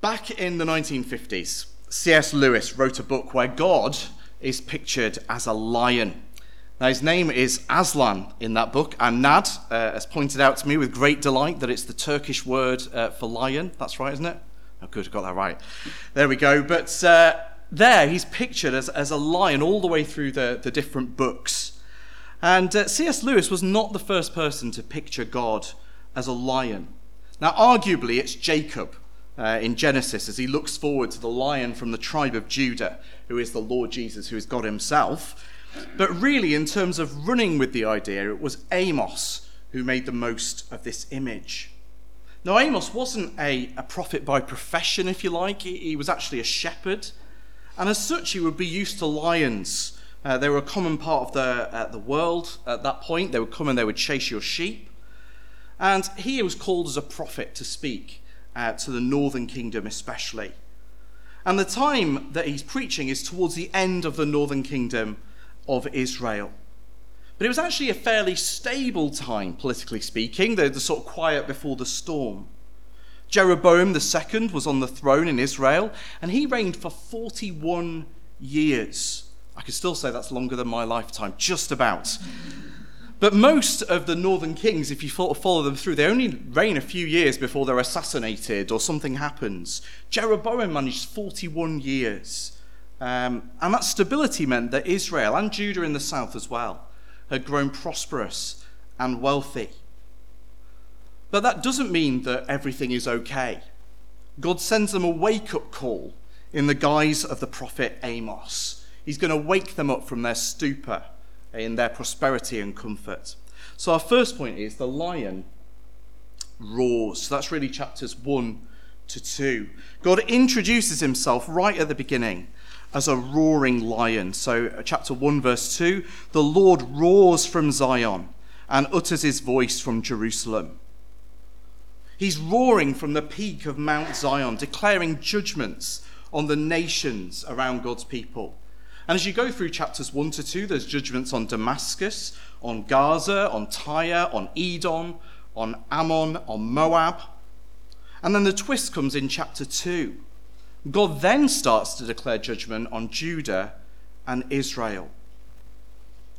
Back in the 1950s, C.S. Lewis wrote a book where God is pictured as a lion. Now, his name is Aslan in that book, and Nad uh, has pointed out to me with great delight that it's the Turkish word uh, for lion. That's right, isn't it? Oh, good, I got that right. There we go. But uh, there, he's pictured as, as a lion all the way through the, the different books. And uh, C.S. Lewis was not the first person to picture God as a lion. Now, arguably, it's Jacob uh, in Genesis as he looks forward to the lion from the tribe of Judah, who is the Lord Jesus, who is God himself. But really, in terms of running with the idea, it was Amos who made the most of this image. Now, Amos wasn't a, a prophet by profession, if you like, he, he, was actually a shepherd. And as such, he would be used to lions. Uh, they were a common part of the, uh, the world at that point. They would come and they would chase your sheep. And he was called as a prophet to speak uh, to the northern kingdom, especially. And the time that he's preaching is towards the end of the northern kingdom of Israel. But it was actually a fairly stable time, politically speaking, the, the sort of quiet before the storm. Jeroboam II was on the throne in Israel, and he reigned for 41 years. I can still say that's longer than my lifetime, just about. But most of the northern kings, if you follow them through, they only reign a few years before they're assassinated or something happens. Jeroboam managed 41 years. Um, and that stability meant that Israel and Judah in the south as well had grown prosperous and wealthy. But that doesn't mean that everything is okay. God sends them a wake up call in the guise of the prophet Amos. He's going to wake them up from their stupor in their prosperity and comfort. So, our first point is the lion roars. So that's really chapters 1 to 2. God introduces himself right at the beginning as a roaring lion. So, uh, chapter 1, verse 2 the Lord roars from Zion and utters his voice from Jerusalem. He's roaring from the peak of Mount Zion, declaring judgments on the nations around God's people. And as you go through chapters 1 to 2, there's judgments on Damascus, on Gaza, on Tyre, on Edom, on Ammon, on Moab. And then the twist comes in chapter 2. God then starts to declare judgment on Judah and Israel.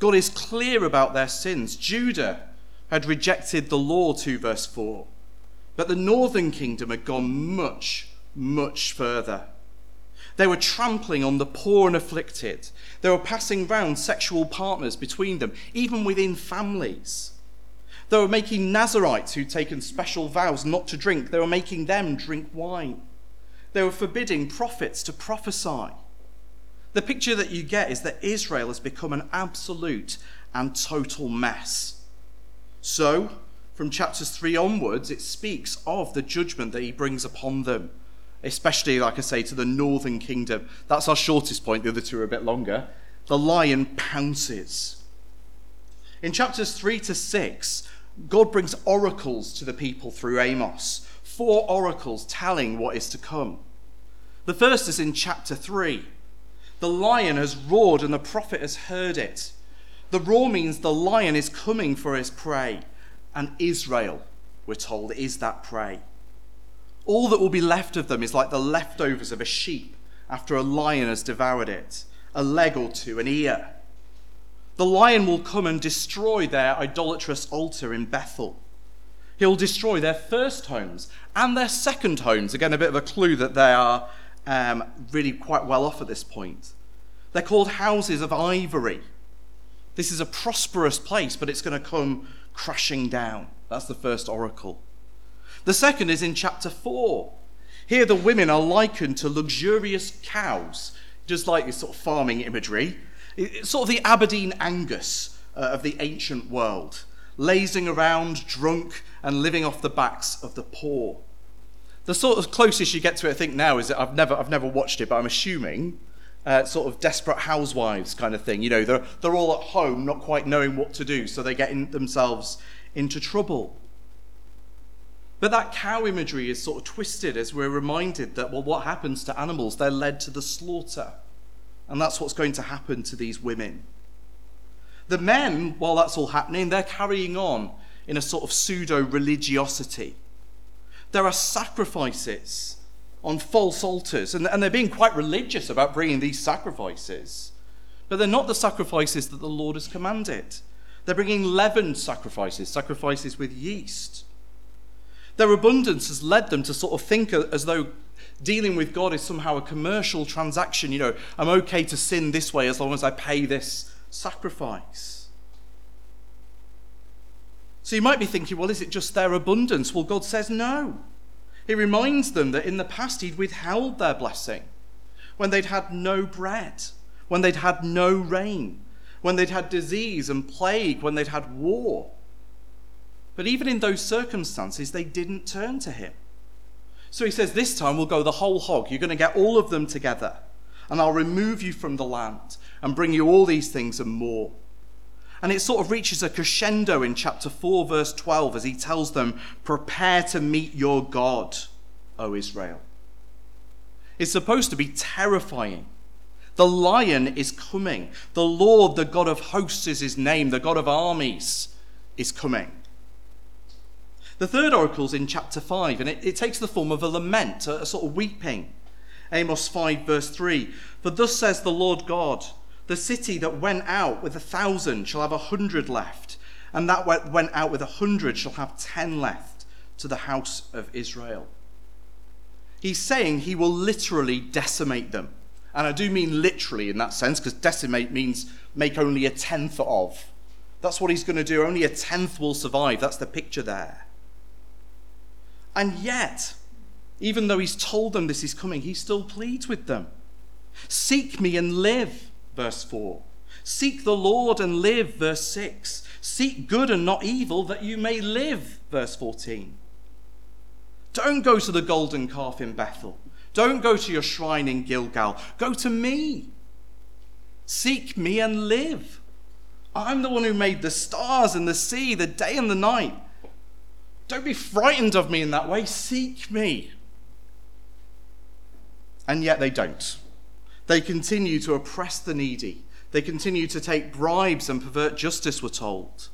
God is clear about their sins. Judah had rejected the law, 2 verse 4. But the northern kingdom had gone much, much further. They were trampling on the poor and afflicted. They were passing round sexual partners between them, even within families. They were making Nazarites who'd taken special vows not to drink, they were making them drink wine. They were forbidding prophets to prophesy. The picture that you get is that Israel has become an absolute and total mess. So, from chapters 3 onwards, it speaks of the judgment that he brings upon them especially, like I say, to the northern kingdom. That's our shortest point, the other two are a bit longer. The lion pounces. In chapters 3 to 6, God brings oracles to the people through Amos, four oracles telling what is to come. The first is in chapter 3. The lion has roared and the prophet has heard it. The roar means the lion is coming for his prey, and Israel, we're told, is that prey. All that will be left of them is like the leftovers of a sheep after a lion has devoured it a leg or two, an ear. The lion will come and destroy their idolatrous altar in Bethel. He'll destroy their first homes and their second homes. Again, a bit of a clue that they are um, really quite well off at this point. They're called houses of ivory. This is a prosperous place, but it's going to come crashing down. That's the first oracle. The second is in chapter 4. Here, the women are likened to luxurious cows, just like this sort of farming imagery. It's sort of the Aberdeen Angus uh, of the ancient world, lazing around, drunk, and living off the backs of the poor. The sort of closest you get to it, I think, now is that I've never, I've never watched it, but I'm assuming uh, sort of desperate housewives kind of thing. You know, they're, they're all at home, not quite knowing what to do, so they get in themselves into trouble. But that cow imagery is sort of twisted as we're reminded that, well, what happens to animals? They're led to the slaughter. And that's what's going to happen to these women. The men, while that's all happening, they're carrying on in a sort of pseudo religiosity. There are sacrifices on false altars, and, and they're being quite religious about bringing these sacrifices. But they're not the sacrifices that the Lord has commanded. They're bringing leavened sacrifices, sacrifices with yeast. Their abundance has led them to sort of think as though dealing with God is somehow a commercial transaction. You know, I'm okay to sin this way as long as I pay this sacrifice. So you might be thinking, well, is it just their abundance? Well, God says no. He reminds them that in the past He'd withheld their blessing when they'd had no bread, when they'd had no rain, when they'd had disease and plague, when they'd had war. But even in those circumstances, they didn't turn to Him. So He says, This time we'll go the whole hog. You're going to get all of them together, and I'll remove you from the land and bring you all these things and more. And it sort of reaches a crescendo in chapter 4, verse 12, as he tells them, Prepare to meet your God, O Israel. It's supposed to be terrifying. The lion is coming. The Lord, the God of hosts, is his name. The God of armies is coming. The third oracle is in chapter 5, and it, it takes the form of a lament, a, a sort of weeping. Amos 5, verse 3 For thus says the Lord God, the city that went out with a thousand shall have a hundred left, and that went out with a hundred shall have ten left to the house of Israel. He's saying he will literally decimate them. And I do mean literally in that sense, because decimate means make only a tenth of. That's what he's going to do. Only a tenth will survive. That's the picture there. And yet, even though he's told them this is coming, he still pleads with them Seek me and live verse 4. Seek the Lord and live, verse 6. Seek good and not evil, that you may live, verse 14. Don't go to the golden calf in Bethel. Don't go to your shrine in Gilgal. Go to me. Seek me and live. I'm the one who made the stars and the sea, the day and the night. Don't be frightened of me in that way. Seek me. And yet they don't. They continue to oppress the needy. They continue to take bribes and pervert justice, we're told.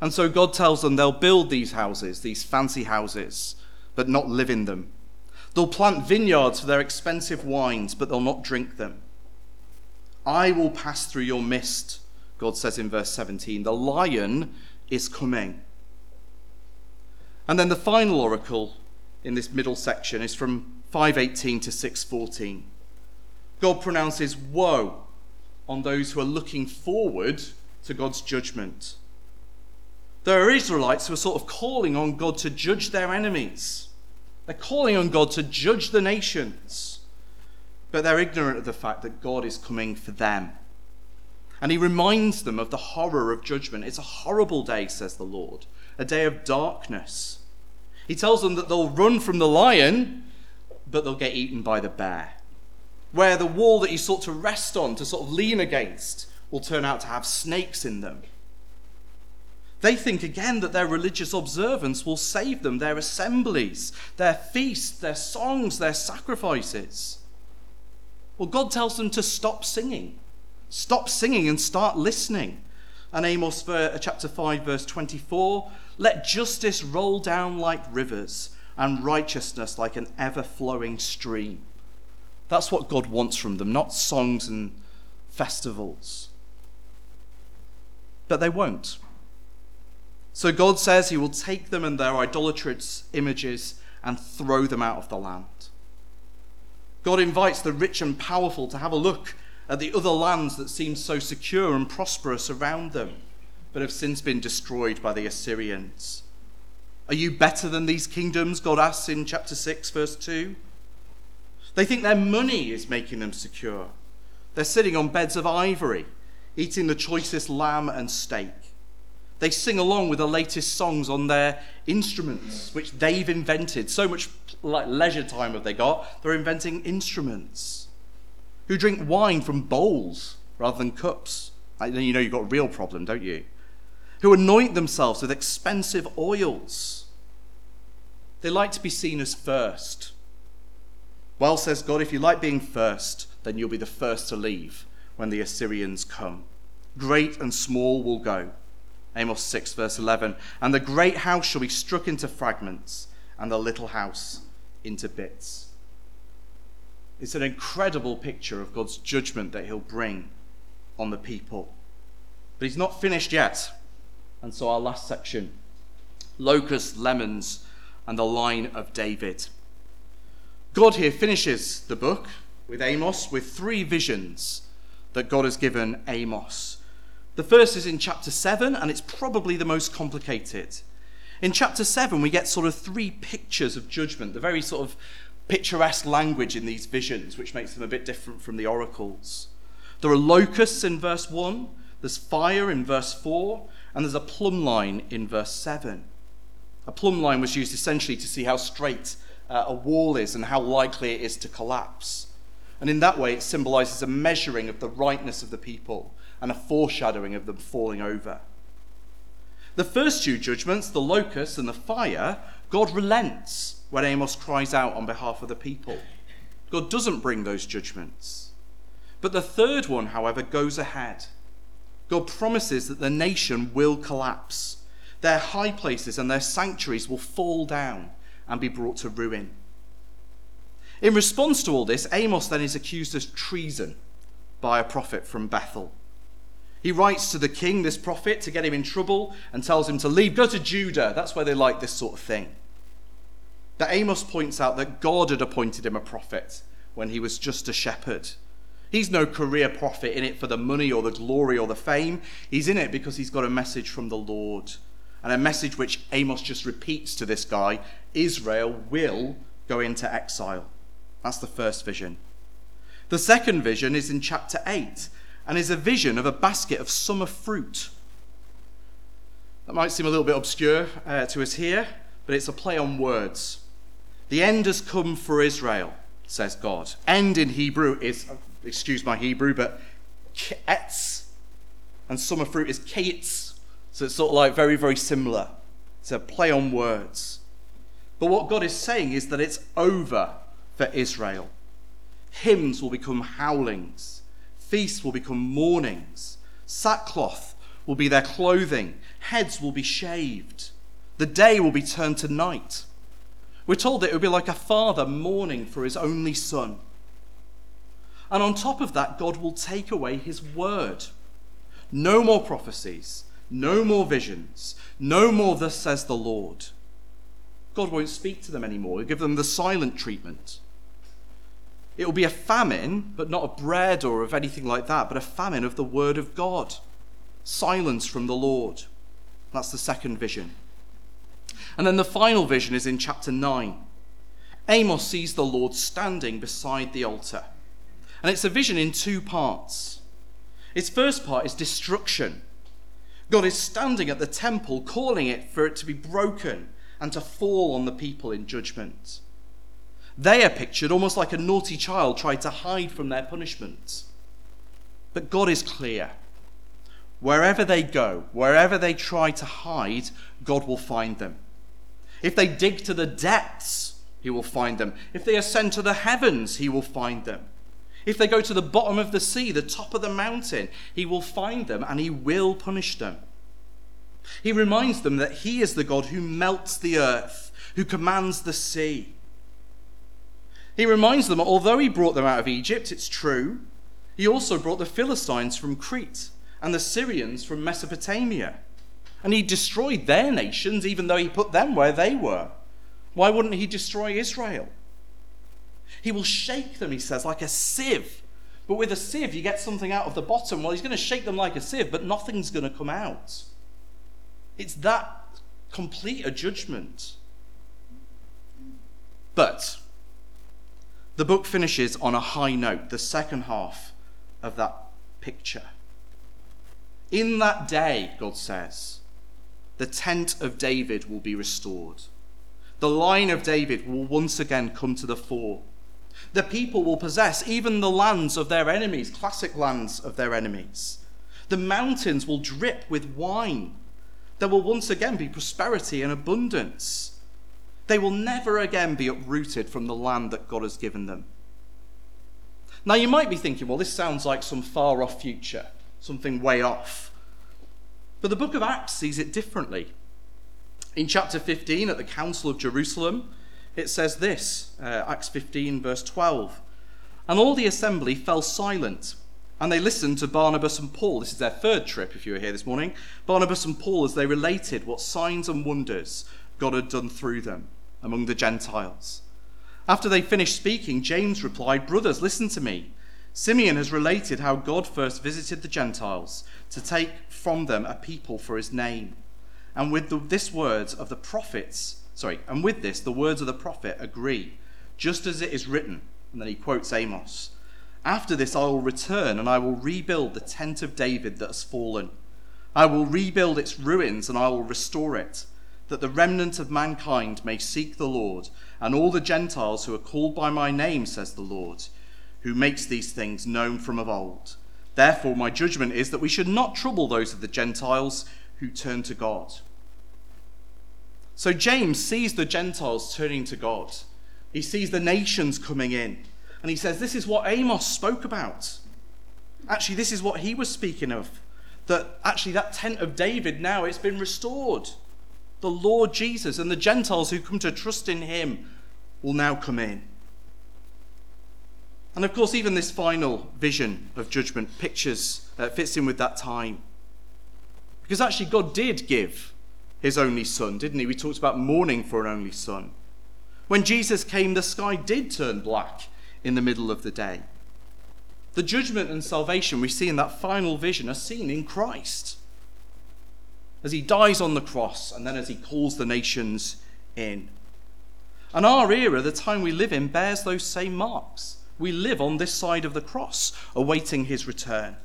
And so God tells them they'll build these houses, these fancy houses, but not live in them. They'll plant vineyards for their expensive wines, but they'll not drink them. I will pass through your midst, God says in verse 17. The lion is coming. And then the final oracle in this middle section is from 518 to 614. God pronounces woe on those who are looking forward to God's judgment. There are Israelites who are sort of calling on God to judge their enemies. They're calling on God to judge the nations. But they're ignorant of the fact that God is coming for them. And he reminds them of the horror of judgment. It's a horrible day, says the Lord, a day of darkness. He tells them that they'll run from the lion, but they'll get eaten by the bear where the wall that you sought to rest on, to sort of lean against, will turn out to have snakes in them. They think again that their religious observance will save them, their assemblies, their feasts, their songs, their sacrifices. Well, God tells them to stop singing. Stop singing and start listening. And Amos uh, chapter 5, verse 24 let justice roll down like rivers and righteousness like an ever flowing stream. That's what God wants from them, not songs and festivals. But they won't. So God says he will take them and their idolatrous images and throw them out of the land. God invites the rich and powerful to have a look at the other lands that seem so secure and prosperous around them, but have since been destroyed by the Assyrians. Are you better than these kingdoms? God asks in chapter 6, verse 2. They think their money is making them secure. They're sitting on beds of ivory, eating the choicest lamb and steak. They sing along with the latest songs on their instruments, which they've invented. So much like leisure time have they got, they're inventing instruments. Who drink wine from bowls rather than cups. Then you know you've got a real problem, don't you? Who anoint themselves with expensive oils. They like to be seen as first. Well, says God, if you like being first, then you'll be the first to leave when the Assyrians come. Great and small will go. Amos 6, verse 11. And the great house shall be struck into fragments, and the little house into bits. It's an incredible picture of God's judgment that he'll bring on the people. But he's not finished yet. And so, our last section locusts, lemons, and the line of David. God here finishes the book with Amos with three visions that God has given Amos. The first is in chapter 7, and it's probably the most complicated. In chapter 7, we get sort of three pictures of judgment, the very sort of picturesque language in these visions, which makes them a bit different from the oracles. There are locusts in verse 1, there's fire in verse 4, and there's a plumb line in verse 7. A plumb line was used essentially to see how straight uh, a wall is and how likely it is to collapse. And in that way, it symbolizes a measuring of the rightness of the people and a foreshadowing of them falling over. The first two judgments, the locust and the fire, God relents when Amos cries out on behalf of the people. God doesn't bring those judgments. But the third one, however, goes ahead. God promises that the nation will collapse. Their high places and their sanctuaries will fall down and be brought to ruin. In response to all this, Amos then is accused of treason by a prophet from Bethel. He writes to the king, this prophet, to get him in trouble and tells him to leave, go to Judah. That's where they like this sort of thing. That Amos points out that God had appointed him a prophet when he was just a shepherd. He's no career prophet in it for the money or the glory or the fame. He's in it because he's got a message from the Lord. And a message which Amos just repeats to this guy Israel will go into exile. That's the first vision. The second vision is in chapter 8 and is a vision of a basket of summer fruit. That might seem a little bit obscure uh, to us here, but it's a play on words. The end has come for Israel, says God. End in Hebrew is, excuse my Hebrew, but ketz, and summer fruit is kates. So it's sort of like very, very similar. It's a play on words. But what God is saying is that it's over for Israel. Hymns will become howlings, feasts will become mournings, sackcloth will be their clothing, heads will be shaved, the day will be turned to night. We're told that it would be like a father mourning for his only son. And on top of that, God will take away his word. No more prophecies, no more visions, no more, thus says the Lord. God won't speak to them anymore. He'll give them the silent treatment. It will be a famine, but not of bread or of anything like that, but a famine of the word of God. Silence from the Lord. That's the second vision. And then the final vision is in chapter 9. Amos sees the Lord standing beside the altar. And it's a vision in two parts. Its first part is destruction. God is standing at the temple, calling it for it to be broken and to fall on the people in judgment. They are pictured almost like a naughty child trying to hide from their punishment. But God is clear. Wherever they go, wherever they try to hide, God will find them. If they dig to the depths, he will find them. If they ascend to the heavens, he will find them. If they go to the bottom of the sea, the top of the mountain, he will find them and he will punish them. He reminds them that he is the God who melts the earth, who commands the sea. He reminds them, that although he brought them out of Egypt, it's true, he also brought the Philistines from Crete and the Syrians from Mesopotamia. And he destroyed their nations, even though he put them where they were. Why wouldn't he destroy Israel? He will shake them, he says, like a sieve. But with a sieve, you get something out of the bottom. Well, he's going to shake them like a sieve, but nothing's going to come out. It's that complete a judgment. But the book finishes on a high note, the second half of that picture. In that day, God says, the tent of David will be restored. The line of David will once again come to the fore. The people will possess even the lands of their enemies, classic lands of their enemies. The mountains will drip with wine. There will once again be prosperity and abundance. They will never again be uprooted from the land that God has given them. Now, you might be thinking, well, this sounds like some far off future, something way off. But the book of Acts sees it differently. In chapter 15, at the Council of Jerusalem, it says this uh, Acts 15, verse 12. And all the assembly fell silent, and they listened to Barnabas and Paul. This is their third trip, if you were here this morning. Barnabas and Paul, as they related what signs and wonders God had done through them among the Gentiles. After they finished speaking, James replied, Brothers, listen to me. Simeon has related how God first visited the Gentiles to take from them a people for his name. And with the, this words of the prophets, sorry, and with this the words of the prophet agree, just as it is written. And then he quotes Amos. After this I will return and I will rebuild the tent of David that has fallen. I will rebuild its ruins and I will restore it, that the remnant of mankind may seek the Lord, and all the Gentiles who are called by my name, says the Lord who makes these things known from of old. Therefore, my judgment is that we should not trouble those of the Gentiles who turn to God. So James sees the Gentiles turning to God. He sees the nations coming in. And he says, This is what Amos spoke about. Actually, this is what he was speaking of. That actually, that tent of David now, it's been restored. The Lord Jesus and the Gentiles who come to trust in him will now come in. And of course, even this final vision of judgment pictures, uh, fits in with that time. Because actually, God did give his only son, didn't he? We talked about mourning for an only son. When Jesus came, the sky did turn black in the middle of the day. The judgment and salvation we see in that final vision are seen in Christ. As he dies on the cross and then as he calls the nations in. And our era, the time we live in, bears those same marks. We live on this side of the cross, awaiting his return.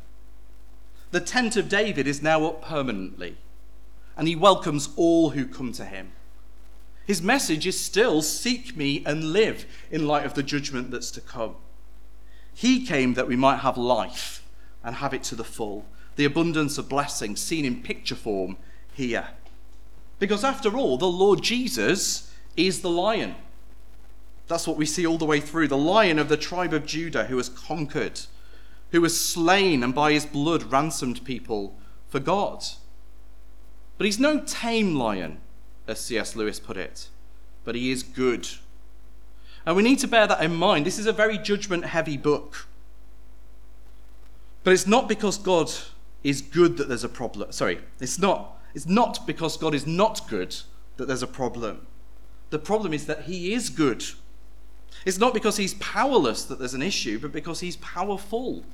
The tent of David is now up permanently, and he welcomes all who come to him. His message is still seek me and live in light of the judgment that's to come. He came that we might have life and have it to the full, the abundance of blessing seen in picture form here. Because after all, the Lord Jesus is the lion that's what we see all the way through. The lion of the tribe of Judah who has conquered, who has slain and by his blood ransomed people for God. But he's no tame lion, as C.S. Lewis put it, but he is good. And we need to bear that in mind. This is a very judgment heavy book. But it's not because God is good that there's a problem. Sorry, it's not. It's not because God is not good that there's a problem. The problem is that he is good it's not because he's powerless that there's an issue, but because he's powerful.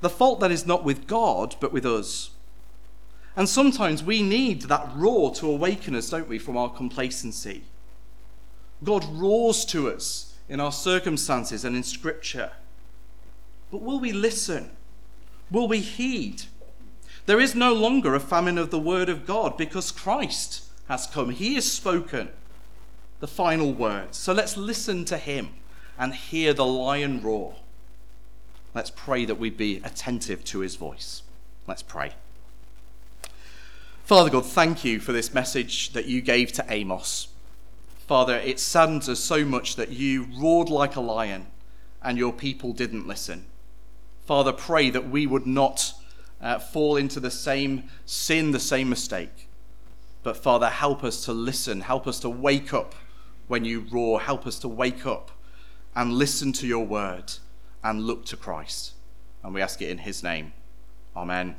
The fault that is not with God, but with us. And sometimes we need that roar to awaken us, don't we, from our complacency. God roars to us in our circumstances and in Scripture. But will we listen? Will we heed? There is no longer a famine of the Word of God because Christ has come. He has spoken the final words. So let's listen to him and hear the lion roar. Let's pray that we be attentive to his voice. Let's pray. Father God, thank you for this message that you gave to Amos. Father, it saddens us so much that you roared like a lion and your people didn't listen. Father, pray that we would not uh, fall into the same sin, the same mistake. But Father, help us to listen, help us to wake up when you roar, help us to wake up and listen to your word and look to Christ. And we ask it in his name. Amen.